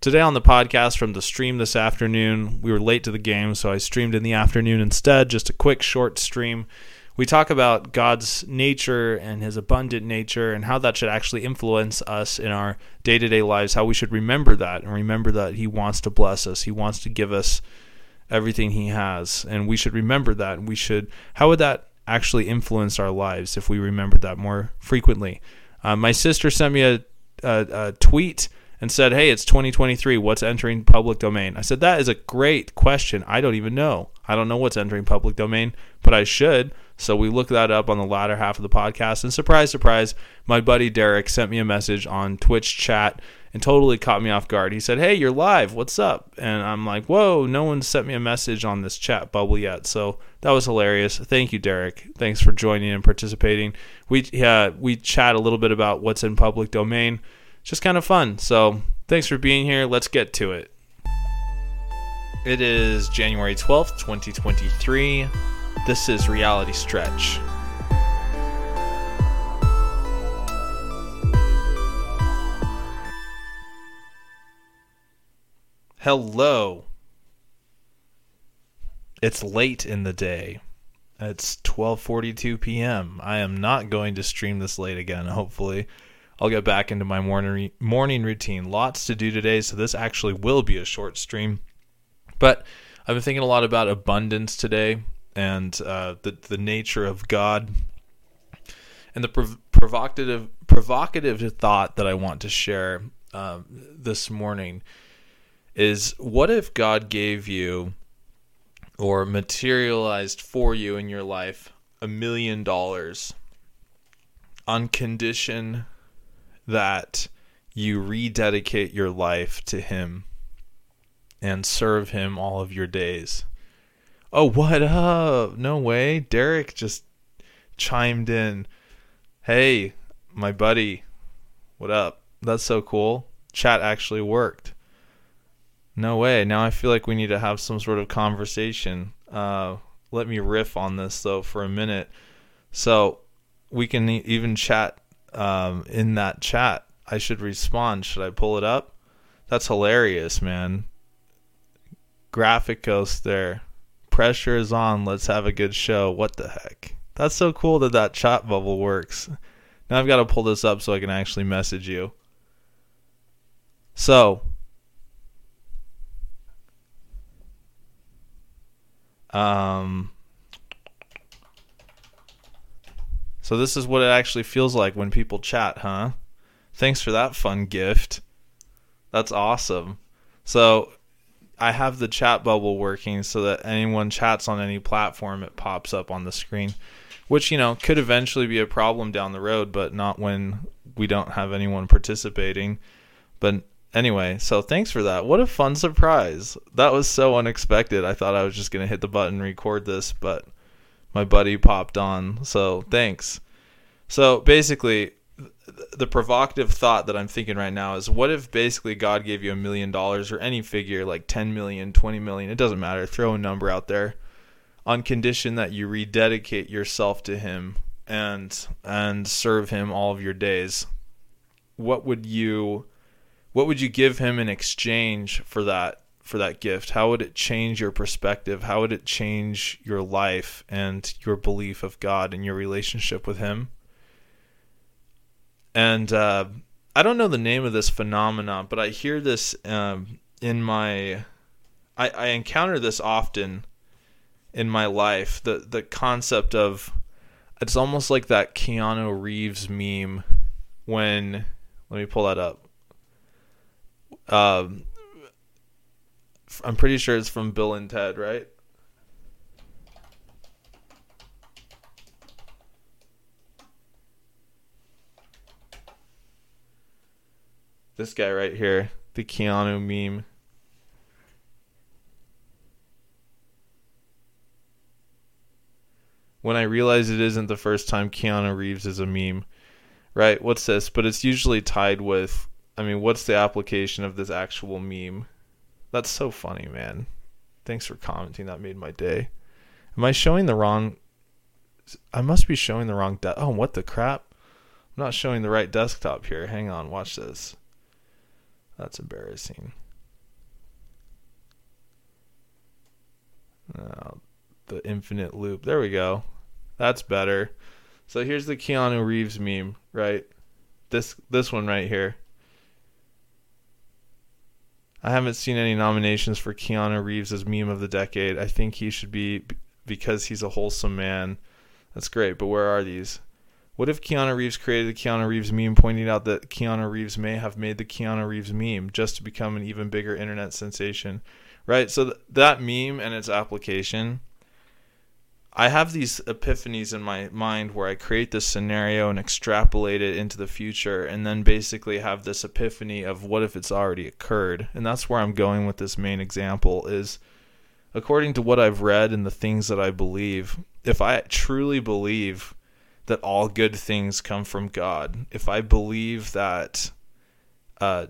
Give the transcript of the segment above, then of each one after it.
Today on the podcast from the stream this afternoon, we were late to the game, so I streamed in the afternoon instead, just a quick short stream. We talk about God's nature and his abundant nature and how that should actually influence us in our day to day lives, how we should remember that and remember that he wants to bless us. He wants to give us everything he has. And we should remember that. We should, how would that actually influence our lives if we remembered that more frequently? Uh, my sister sent me a, a, a tweet and said, Hey, it's 2023. What's entering public domain? I said, That is a great question. I don't even know. I don't know what's entering public domain, but I should. So we looked that up on the latter half of the podcast. And surprise, surprise, my buddy Derek sent me a message on Twitch chat and totally caught me off guard. He said, Hey, you're live. What's up? And I'm like, Whoa, no one sent me a message on this chat bubble yet. So that was hilarious. Thank you, Derek. Thanks for joining and participating. We, uh, we chat a little bit about what's in public domain just kind of fun. So thanks for being here. Let's get to it. It is January 12th, 2023. This is Reality Stretch. Hello. It's late in the day. It's 12:42 p.m. I am not going to stream this late again, hopefully. I'll get back into my morning morning routine. Lots to do today, so this actually will be a short stream. But I've been thinking a lot about abundance today and uh, the the nature of God and the prov- provocative provocative thought that I want to share uh, this morning is what if God gave you or materialized for you in your life a million dollars on condition that you rededicate your life to Him and serve Him all of your days. Oh, what up? No way. Derek just chimed in. Hey, my buddy. What up? That's so cool. Chat actually worked. No way. Now I feel like we need to have some sort of conversation. Uh, let me riff on this though for a minute. So we can even chat um, in that chat. I should respond. Should I pull it up? That's hilarious, man. Graphic ghost there. Pressure is on. Let's have a good show. What the heck? That's so cool that that chat bubble works. Now I've got to pull this up so I can actually message you. So, um, So this is what it actually feels like when people chat, huh? Thanks for that fun gift. That's awesome. So I have the chat bubble working so that anyone chats on any platform, it pops up on the screen, which, you know, could eventually be a problem down the road, but not when we don't have anyone participating. But anyway, so thanks for that. What a fun surprise. That was so unexpected. I thought I was just going to hit the button, record this, but my buddy popped on. So thanks. So basically, the provocative thought that I'm thinking right now is what if basically God gave you a million dollars or any figure like 10 million, 20 million, it doesn't matter, throw a number out there on condition that you rededicate yourself to him and and serve him all of your days. What would you what would you give him in exchange for that for that gift? How would it change your perspective? How would it change your life and your belief of God and your relationship with Him? And uh, I don't know the name of this phenomenon, but I hear this um, in my. I, I encounter this often in my life. The the concept of it's almost like that Keanu Reeves meme when let me pull that up. Um, I'm pretty sure it's from Bill and Ted, right? This guy right here, the Keanu meme. When I realize it isn't the first time Keanu Reeves is a meme, right? What's this? But it's usually tied with, I mean, what's the application of this actual meme? That's so funny, man. Thanks for commenting. That made my day. Am I showing the wrong? I must be showing the wrong. De- oh, what the crap! I'm not showing the right desktop here. Hang on, watch this. That's embarrassing. Oh, the infinite loop. There we go. That's better. So here's the Keanu Reeves meme, right? This this one right here. I haven't seen any nominations for Keanu Reeves as meme of the decade. I think he should be because he's a wholesome man. That's great, but where are these? What if Keanu Reeves created the Keanu Reeves meme, pointing out that Keanu Reeves may have made the Keanu Reeves meme just to become an even bigger internet sensation? Right? So th- that meme and its application, I have these epiphanies in my mind where I create this scenario and extrapolate it into the future, and then basically have this epiphany of what if it's already occurred. And that's where I'm going with this main example is according to what I've read and the things that I believe, if I truly believe that all good things come from God, if I believe that uh,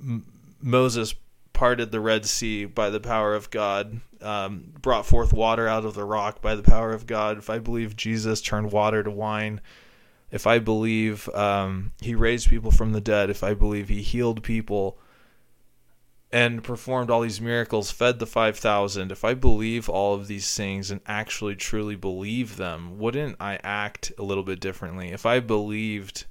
M- Moses parted the Red Sea by the power of God, um, brought forth water out of the rock by the power of God, if I believe Jesus turned water to wine, if I believe um, he raised people from the dead, if I believe he healed people and performed all these miracles, fed the 5,000, if I believe all of these things and actually truly believe them, wouldn't I act a little bit differently? If I believed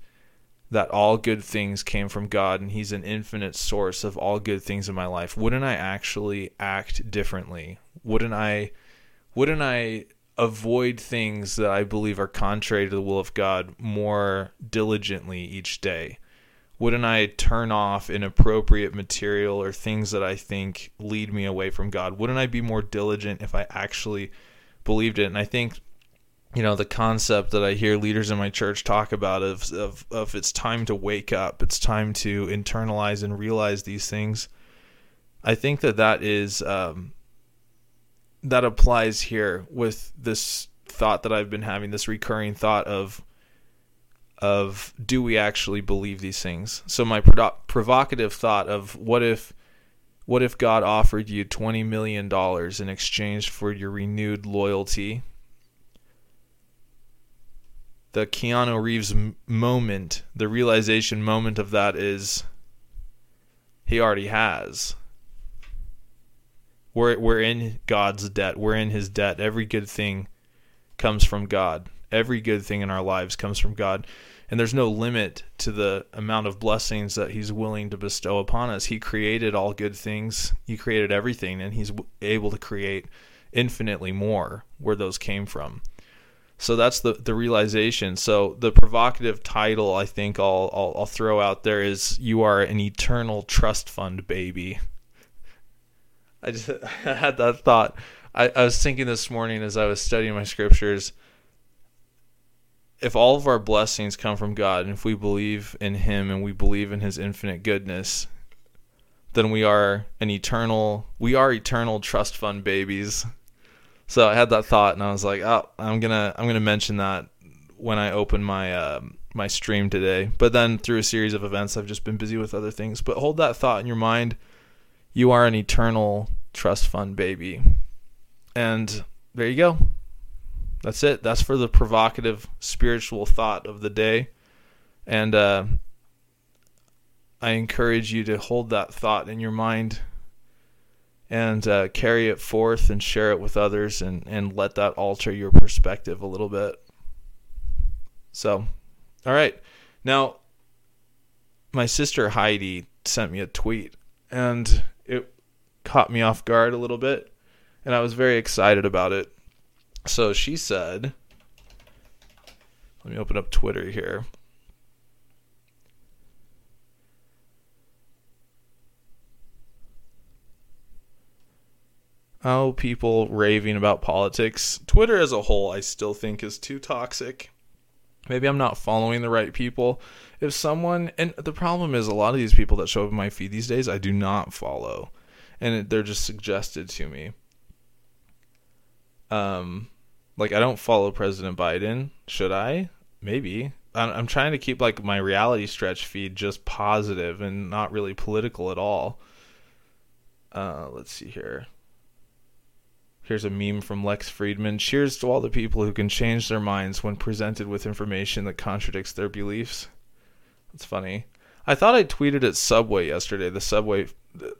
that all good things came from God and He's an infinite source of all good things in my life, wouldn't I actually act differently? Wouldn't I wouldn't I avoid things that I believe are contrary to the will of God more diligently each day? wouldn't I turn off inappropriate material or things that I think lead me away from God? Wouldn't I be more diligent if I actually believed it? And I think, you know, the concept that I hear leaders in my church talk about of of, of it's time to wake up, it's time to internalize and realize these things. I think that that is um, that applies here with this thought that I've been having, this recurring thought of of do we actually believe these things? So my provocative thought of what if what if God offered you 20 million dollars in exchange for your renewed loyalty? The Keanu Reeves moment, the realization moment of that is he already has. We're we're in God's debt. We're in his debt. Every good thing comes from God. Every good thing in our lives comes from God. And there's no limit to the amount of blessings that He's willing to bestow upon us. He created all good things, He created everything, and He's able to create infinitely more where those came from. So that's the, the realization. So the provocative title I think I'll, I'll, I'll throw out there is "You are an eternal trust fund baby." I just I had that thought. I, I was thinking this morning as I was studying my scriptures if all of our blessings come from God and if we believe in him and we believe in his infinite goodness then we are an eternal we are eternal trust fund babies so i had that thought and i was like oh i'm gonna i'm gonna mention that when i open my uh, my stream today. But then through a series of events i've just been busy with other things. But hold that thought in your mind. You are an eternal trust fund baby. And there you go. That's it. That's for the provocative spiritual thought of the day. And uh, I encourage you to hold that thought in your mind and uh, carry it forth and share it with others and, and let that alter your perspective a little bit. So, all right. Now, my sister Heidi sent me a tweet and it caught me off guard a little bit and I was very excited about it. So she said, let me open up Twitter here. Oh, people raving about politics. Twitter as a whole, I still think is too toxic. Maybe I'm not following the right people. If someone, and the problem is a lot of these people that show up in my feed these days, I do not follow. And they're just suggested to me. Um, like I don't follow President Biden. Should I? Maybe. I'm trying to keep like my reality stretch feed just positive and not really political at all. Uh, let's see here. Here's a meme from Lex Fridman. Cheers to all the people who can change their minds when presented with information that contradicts their beliefs. That's funny. I thought I tweeted at Subway yesterday, the Subway, the,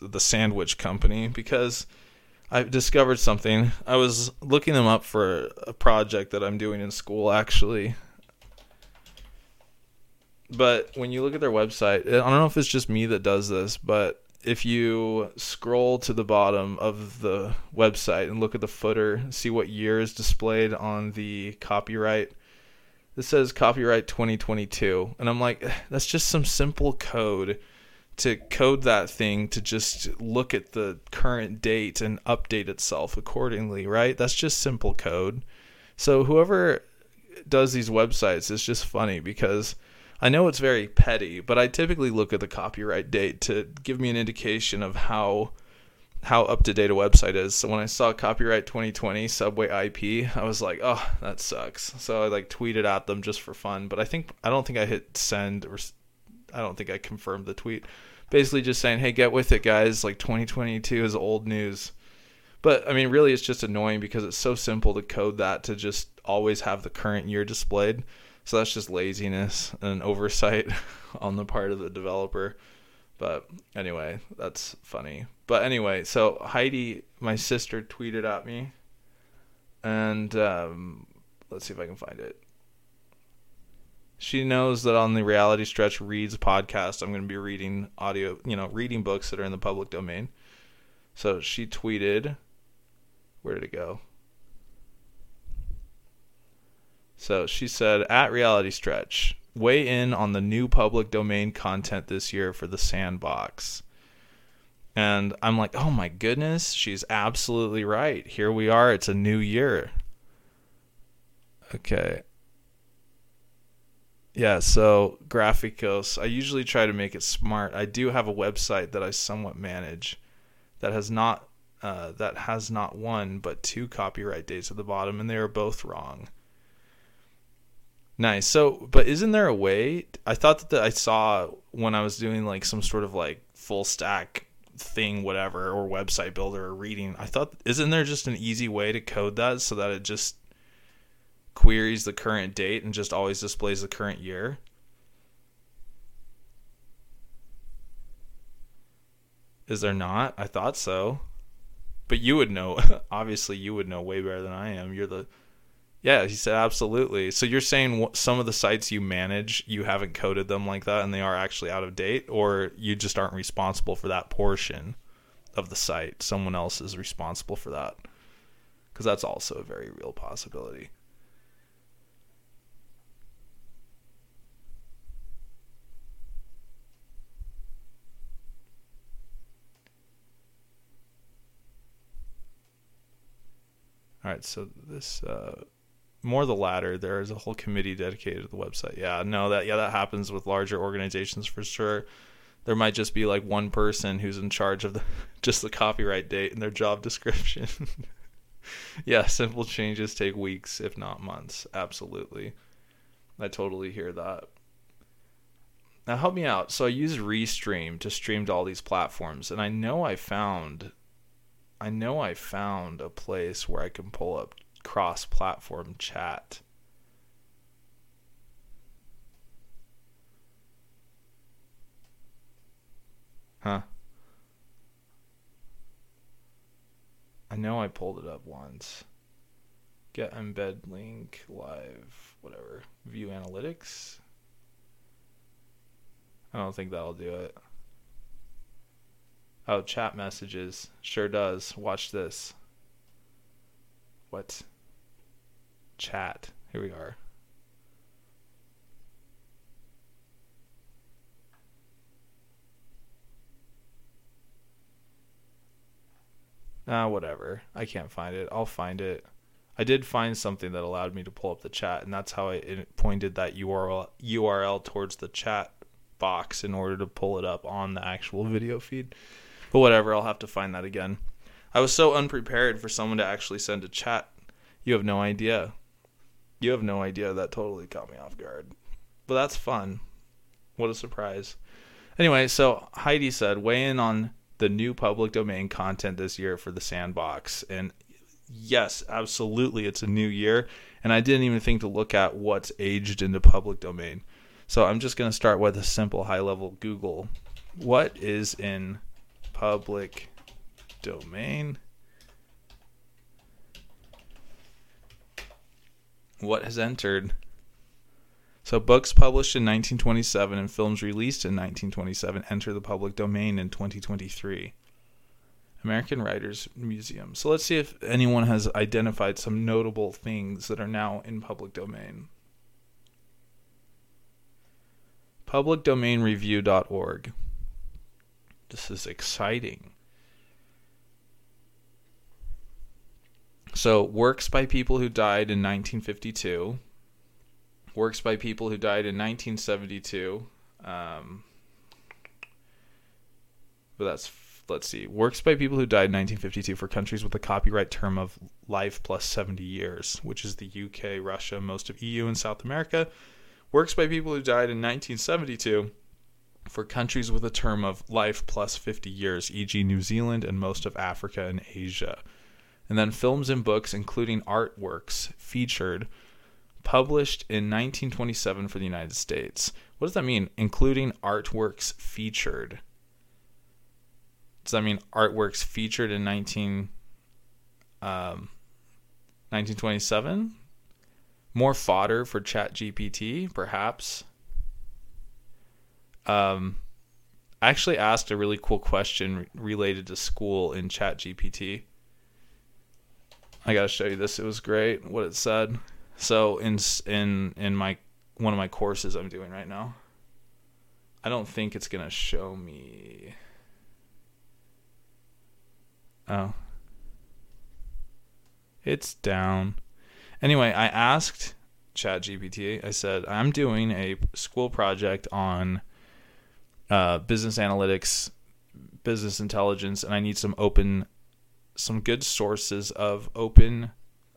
the sandwich company, because I discovered something. I was looking them up for a project that I'm doing in school, actually. But when you look at their website, I don't know if it's just me that does this, but if you scroll to the bottom of the website and look at the footer, see what year is displayed on the copyright. This says copyright 2022. And I'm like, that's just some simple code to code that thing to just look at the current date and update itself accordingly, right? That's just simple code. So whoever does these websites is just funny because I know it's very petty, but I typically look at the copyright date to give me an indication of how how up to date a website is. So when I saw copyright 2020 Subway IP, I was like, "Oh, that sucks." So I like tweeted at them just for fun, but I think I don't think I hit send or I don't think I confirmed the tweet. Basically, just saying, "Hey, get with it, guys! Like 2022 is old news." But I mean, really, it's just annoying because it's so simple to code that to just always have the current year displayed. So that's just laziness and oversight on the part of the developer. But anyway, that's funny. But anyway, so Heidi, my sister, tweeted at me, and um, let's see if I can find it. She knows that on the reality stretch reads podcast i'm going to be reading audio you know reading books that are in the public domain. So she tweeted. Where did it go so she said at reality stretch weigh in on the new public domain content this year for the sandbox. And i'm like oh my goodness she's absolutely right. Here we are. It's a new year. Okay. Yeah, so Graphicos, I usually try to make it smart. I do have a website that I somewhat manage that has not uh, that has not one but two copyright dates at the bottom, and they are both wrong. Nice. So, but isn't there a way? I thought that the, I saw when I was doing like some sort of like full stack thing, whatever, or website builder or reading. I thought, isn't there just an easy way to code that so that it just queries the current date and just always displays the current year. Is there not? I thought so. But you would know. Obviously, you would know way better than I am. You're the. Yeah, he said absolutely. So you're saying some of the sites you manage, you haven't coded them like that and they are actually out of date, or you just aren't responsible for that portion of the site? Someone else is responsible for that. Because that's also a very real possibility. All right, so this uh, more the latter. There is a whole committee dedicated to the website. Yeah, no, that yeah that happens with larger organizations for sure. There might just be like one person who's in charge of the just the copyright date and their job description. yeah, simple changes take weeks, if not months. Absolutely, I totally hear that. Now help me out. So I use Restream to stream to all these platforms, and I know I found I know I found a place where I can pull up cross platform chat. Huh. I know I pulled it up once. Get embed link live, whatever. View analytics. I don't think that'll do it. Oh, chat messages. Sure does. Watch this. What? Chat. Here we are. Ah, whatever. I can't find it. I'll find it. I did find something that allowed me to pull up the chat, and that's how I pointed that URL URL towards the chat box in order to pull it up on the actual video feed. But whatever, I'll have to find that again. I was so unprepared for someone to actually send a chat. You have no idea. You have no idea. That totally caught me off guard. But that's fun. What a surprise. Anyway, so Heidi said, weigh in on the new public domain content this year for the sandbox. And yes, absolutely, it's a new year. And I didn't even think to look at what's aged into public domain. So I'm just going to start with a simple high level Google. What is in public domain what has entered. So, books published in 1927 and films released in 1927 enter the public domain in 2023. American Writers Museum. So, let's see if anyone has identified some notable things that are now in public domain. Publicdomainreview.org. This is exciting. So, works by people who died in 1952, works by people who died in 1972. Um, but that's let's see, works by people who died in 1952 for countries with a copyright term of life plus 70 years, which is the UK, Russia, most of EU and South America. Works by people who died in 1972 for countries with a term of life plus 50 years, e.g., New Zealand and most of Africa and Asia and then films and books, including artworks, featured, published in 1927 for the United States. What does that mean? Including artworks featured. Does that mean artworks featured in 19, um, 1927? More fodder for ChatGPT, perhaps. Um, I actually asked a really cool question related to school in ChatGPT. I gotta show you this. It was great. What it said. So in in in my one of my courses I'm doing right now. I don't think it's gonna show me. Oh. It's down. Anyway, I asked ChatGPT. I said I'm doing a school project on uh, business analytics, business intelligence, and I need some open some good sources of open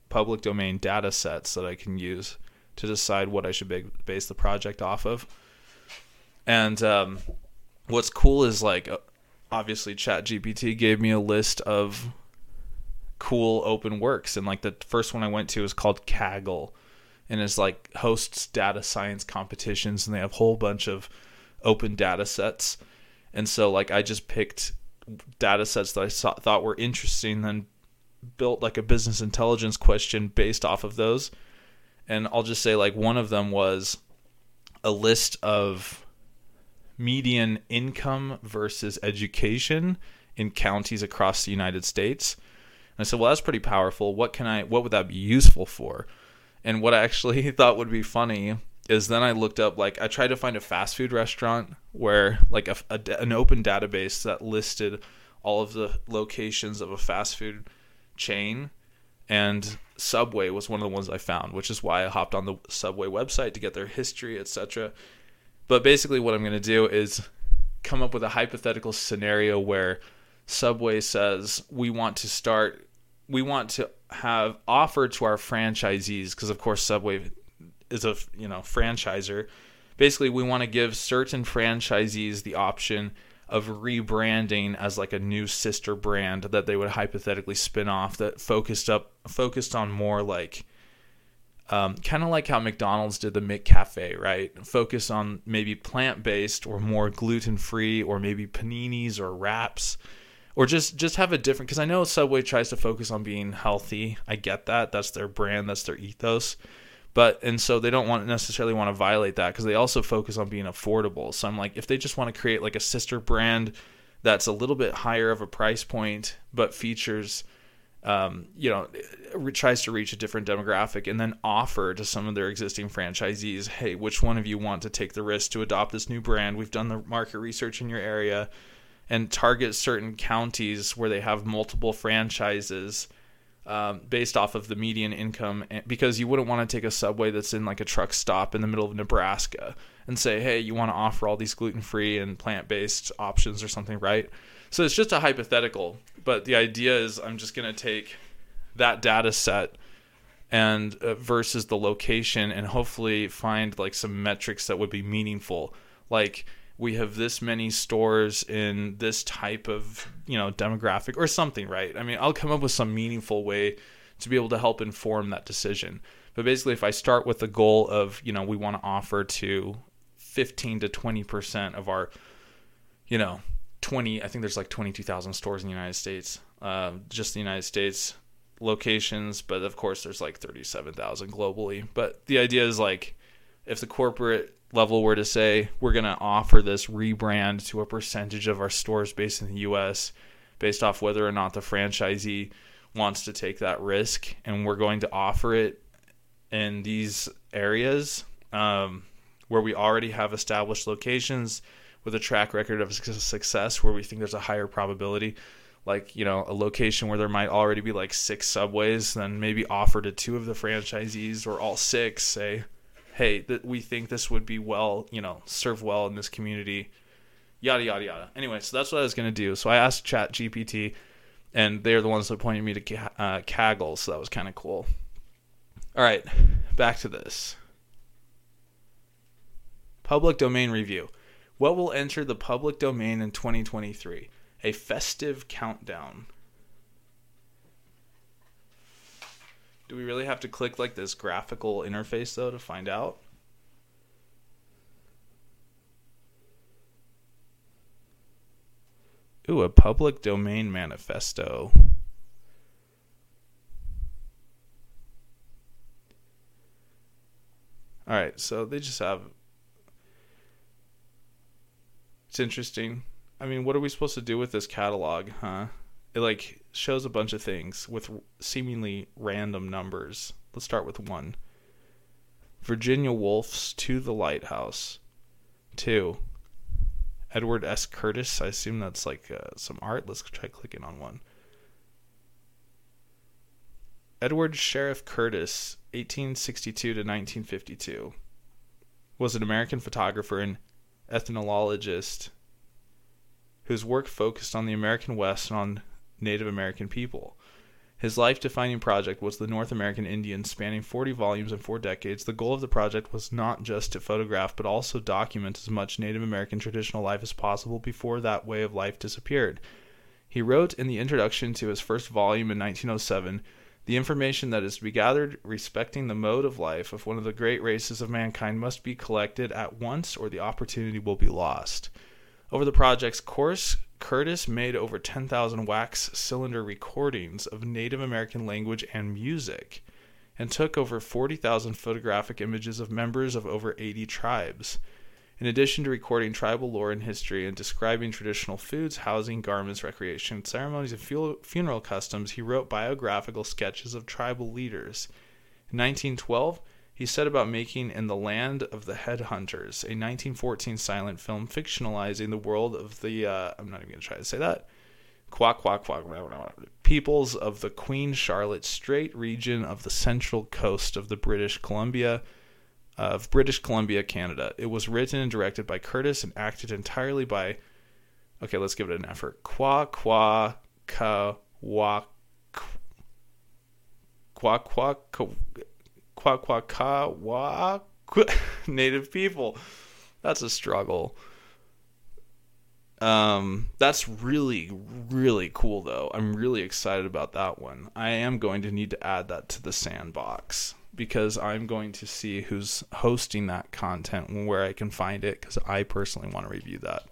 public domain data sets that I can use to decide what I should base the project off of. And um, what's cool is like, uh, obviously, ChatGPT gave me a list of cool open works, and like the first one I went to is called Kaggle, and it's like hosts data science competitions, and they have a whole bunch of open data sets. And so, like, I just picked data sets that I saw, thought were interesting, then built like a business intelligence question based off of those. And I'll just say, like, one of them was a list of median income versus education in counties across the United States. And I said, well, that's pretty powerful. What can I, what would that be useful for? And what I actually thought would be funny is then I looked up like I tried to find a fast food restaurant where like a, a, an open database that listed all of the locations of a fast food chain and Subway was one of the ones I found, which is why I hopped on the Subway website to get their history, etc. But basically what I'm going to do is come up with a hypothetical scenario where Subway says we want to start we want to have offered to our franchisees because of course Subway is a you know franchiser. Basically, we want to give certain franchisees the option of rebranding as like a new sister brand that they would hypothetically spin off that focused up focused on more like um, kind of like how McDonald's did the McCafe, right? Focus on maybe plant based or more gluten free, or maybe paninis or wraps, or just just have a different. Because I know Subway tries to focus on being healthy. I get that. That's their brand. That's their ethos but and so they don't want necessarily want to violate that because they also focus on being affordable. So i'm like if they just want to create like a sister brand that's a little bit higher of a price point but features um, you know tries to reach a different demographic and then offer to some of their existing franchisees hey which one of you want to take the risk to adopt this new brand? We've done the market research in your area. And target certain counties where they have multiple franchises um, based off of the median income because you wouldn't want to take a subway that's in like a truck stop in the middle of Nebraska and say, hey, you want to offer all these gluten free and plant based options or something, right? So it's just a hypothetical, but the idea is I'm just going to take that data set and uh, versus the location and hopefully find like some metrics that would be meaningful like we have this many stores in this type of you know demographic or something right? I mean i'll come up with some meaningful way to be able to help inform that decision. But basically if i start with the goal of you know we want to offer to 15 to 20% of our you know 20 i think there's like 22000 stores in the united states uh, just the united states locations, but of course there's like 37,000 globally. But the idea is like if the corporate level were to say we're going to offer this rebrand to a percentage of our stores based in the US based off whether or not the franchisee wants to take that risk and we're going to offer it in these areas um, where we already have established locations with a track record of success where we think there's a higher probability like you know a location where there might already be like six subways then maybe offer to two of the franchisees or all six say hey that we think this would be well you know serve well in this community yada yada yada. Anyway so that's what i was going to do. So i asked chat gpt and they're the ones that pointed me to uh, kaggle so that was kind of cool. All right back to this. Public domain review. What will enter the public domain in 2023 a festive countdown do we really have to click like this graphical interface though to find out Ooh, a public domain manifesto. All right, so they just have. It's interesting. I mean, what are we supposed to do with this catalog, huh? It like shows a bunch of things with seemingly random numbers. Let's start with one. Virginia Woolf's To the Lighthouse. Two. Edward S. Curtis. I assume that's like uh, some art. Let's try clicking on one. Edward Sheriff Curtis, 1862 to 1952, was an American photographer and ethnologist whose work focused on the American West and on Native American people. His life defining project was the North American Indians, spanning 40 volumes and four decades. The goal of the project was not just to photograph, but also document as much Native American traditional life as possible before that way of life disappeared. He wrote in the introduction to his first volume in 1907 The information that is to be gathered respecting the mode of life of one of the great races of mankind must be collected at once, or the opportunity will be lost. Over the project's course, Curtis made over 10,000 wax cylinder recordings of Native American language and music, and took over 40,000 photographic images of members of over 80 tribes. In addition to recording tribal lore and history and describing traditional foods, housing, garments, recreation, ceremonies, and funeral customs, he wrote biographical sketches of tribal leaders. In 1912, he set about making In the Land of the Headhunters, a 1914 silent film fictionalizing the world of the, uh, I'm not even going to try to say that, quack, quack, quack, peoples of the Queen Charlotte Strait region of the central coast of the British Columbia, of British Columbia, Canada. It was written and directed by Curtis and acted entirely by, okay, let's give it an effort. Qua, qua, ka, wa, qua, qua, qua Kwakwakawa native people. That's a struggle. Um, that's really, really cool though. I'm really excited about that one. I am going to need to add that to the sandbox because I'm going to see who's hosting that content and where I can find it because I personally want to review that.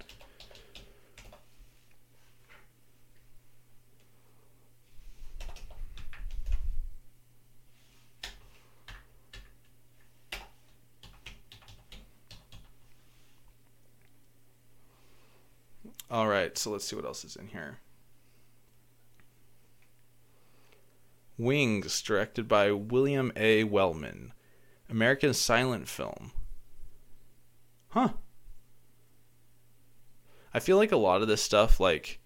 All right, so let's see what else is in here. Wings, directed by William A. Wellman. American silent film. Huh. I feel like a lot of this stuff, like,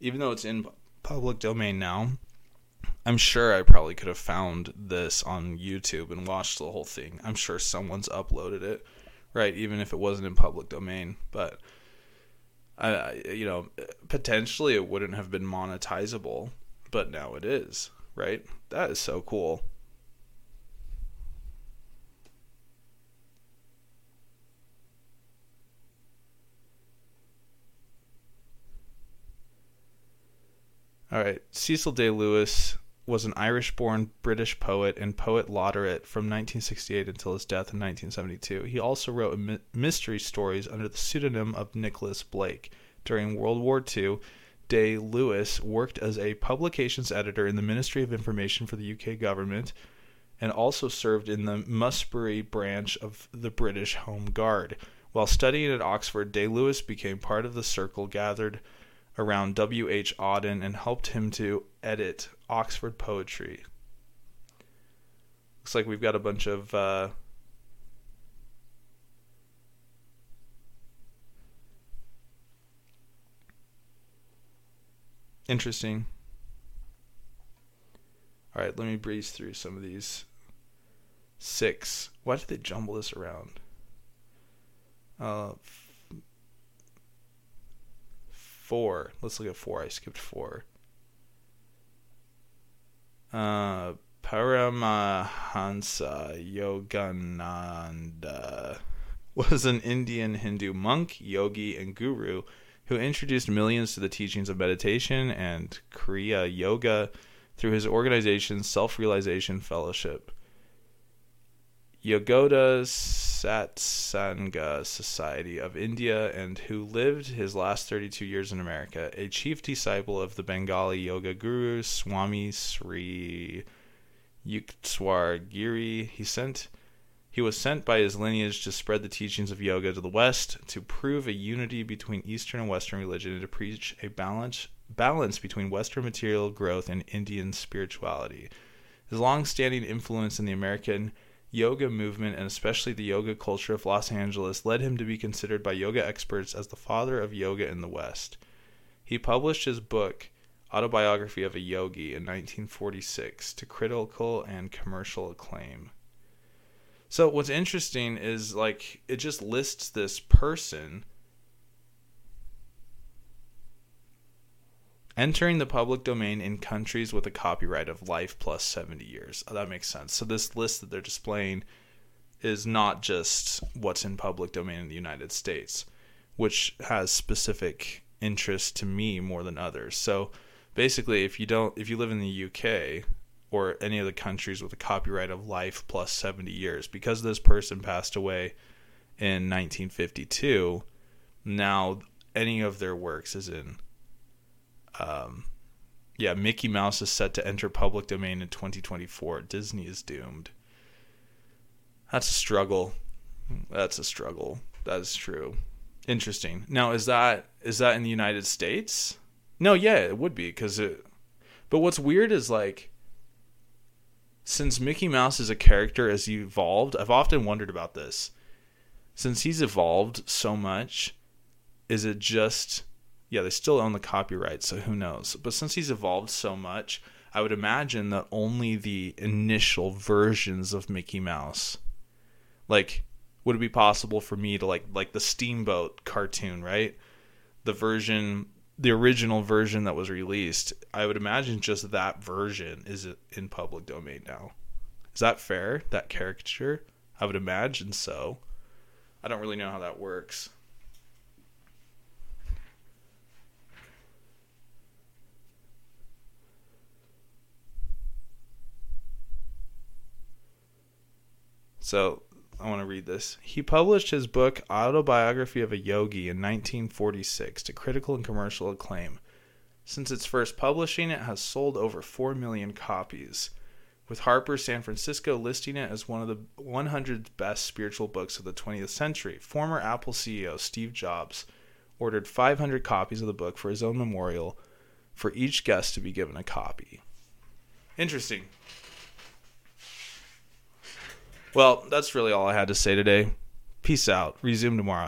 even though it's in public domain now, I'm sure I probably could have found this on YouTube and watched the whole thing. I'm sure someone's uploaded it, right? Even if it wasn't in public domain. But I, you know, potentially it wouldn't have been monetizable, but now it is, right? That is so cool. All right, Cecil Day Lewis was an Irish born British poet and poet laureate from 1968 until his death in 1972. He also wrote mystery stories under the pseudonym of Nicholas Blake. During World War II, Day Lewis worked as a publications editor in the Ministry of Information for the UK government and also served in the Musbury branch of the British Home Guard. While studying at Oxford, Day Lewis became part of the circle gathered around W. H. Auden and helped him to edit Oxford poetry. Looks like we've got a bunch of uh, interesting. All right, let me breeze through some of these. Six. Why did they jumble this around? Uh, four. Let's look at four. I skipped four. Uh, Paramahansa Yogananda was an Indian Hindu monk, yogi, and guru who introduced millions to the teachings of meditation and Kriya Yoga through his organization Self Realization Fellowship. Yogoda Satsanga Society of India, and who lived his last 32 years in America, a chief disciple of the Bengali yoga guru Swami Sri Yukteswar Giri. He sent he was sent by his lineage to spread the teachings of yoga to the West, to prove a unity between Eastern and Western religion, and to preach a balance balance between Western material growth and Indian spirituality. His long-standing influence in the American yoga movement and especially the yoga culture of Los Angeles led him to be considered by yoga experts as the father of yoga in the West. He published his book, Autobiography of a Yogi, in 1946 to critical and commercial acclaim. So, what's interesting is like it just lists this person entering the public domain in countries with a copyright of life plus 70 years. Oh, that makes sense. So this list that they're displaying is not just what's in public domain in the United States, which has specific interest to me more than others. So basically if you don't if you live in the UK or any of the countries with a copyright of life plus 70 years because this person passed away in 1952, now any of their works is in um, yeah, Mickey Mouse is set to enter public domain in 2024. Disney is doomed. That's a struggle. That's a struggle. That is true. Interesting. Now, is that is that in the United States? No, yeah, it would be because it. But what's weird is like, since Mickey Mouse is a character as evolved, I've often wondered about this. Since he's evolved so much, is it just yeah, they still own the copyright, so who knows? But since he's evolved so much, I would imagine that only the initial versions of Mickey Mouse, like, would it be possible for me to like like the Steamboat cartoon, right? The version, the original version that was released, I would imagine just that version is in public domain now. Is that fair? That caricature? I would imagine so. I don't really know how that works. So I want to read this. He published his book Autobiography of a Yogi in 1946 to critical and commercial acclaim. Since its first publishing, it has sold over 4 million copies, with Harper San Francisco listing it as one of the 100 best spiritual books of the 20th century. Former Apple CEO Steve Jobs ordered 500 copies of the book for his own memorial for each guest to be given a copy. Interesting. Well, that's really all I had to say today. Peace out. Resume tomorrow.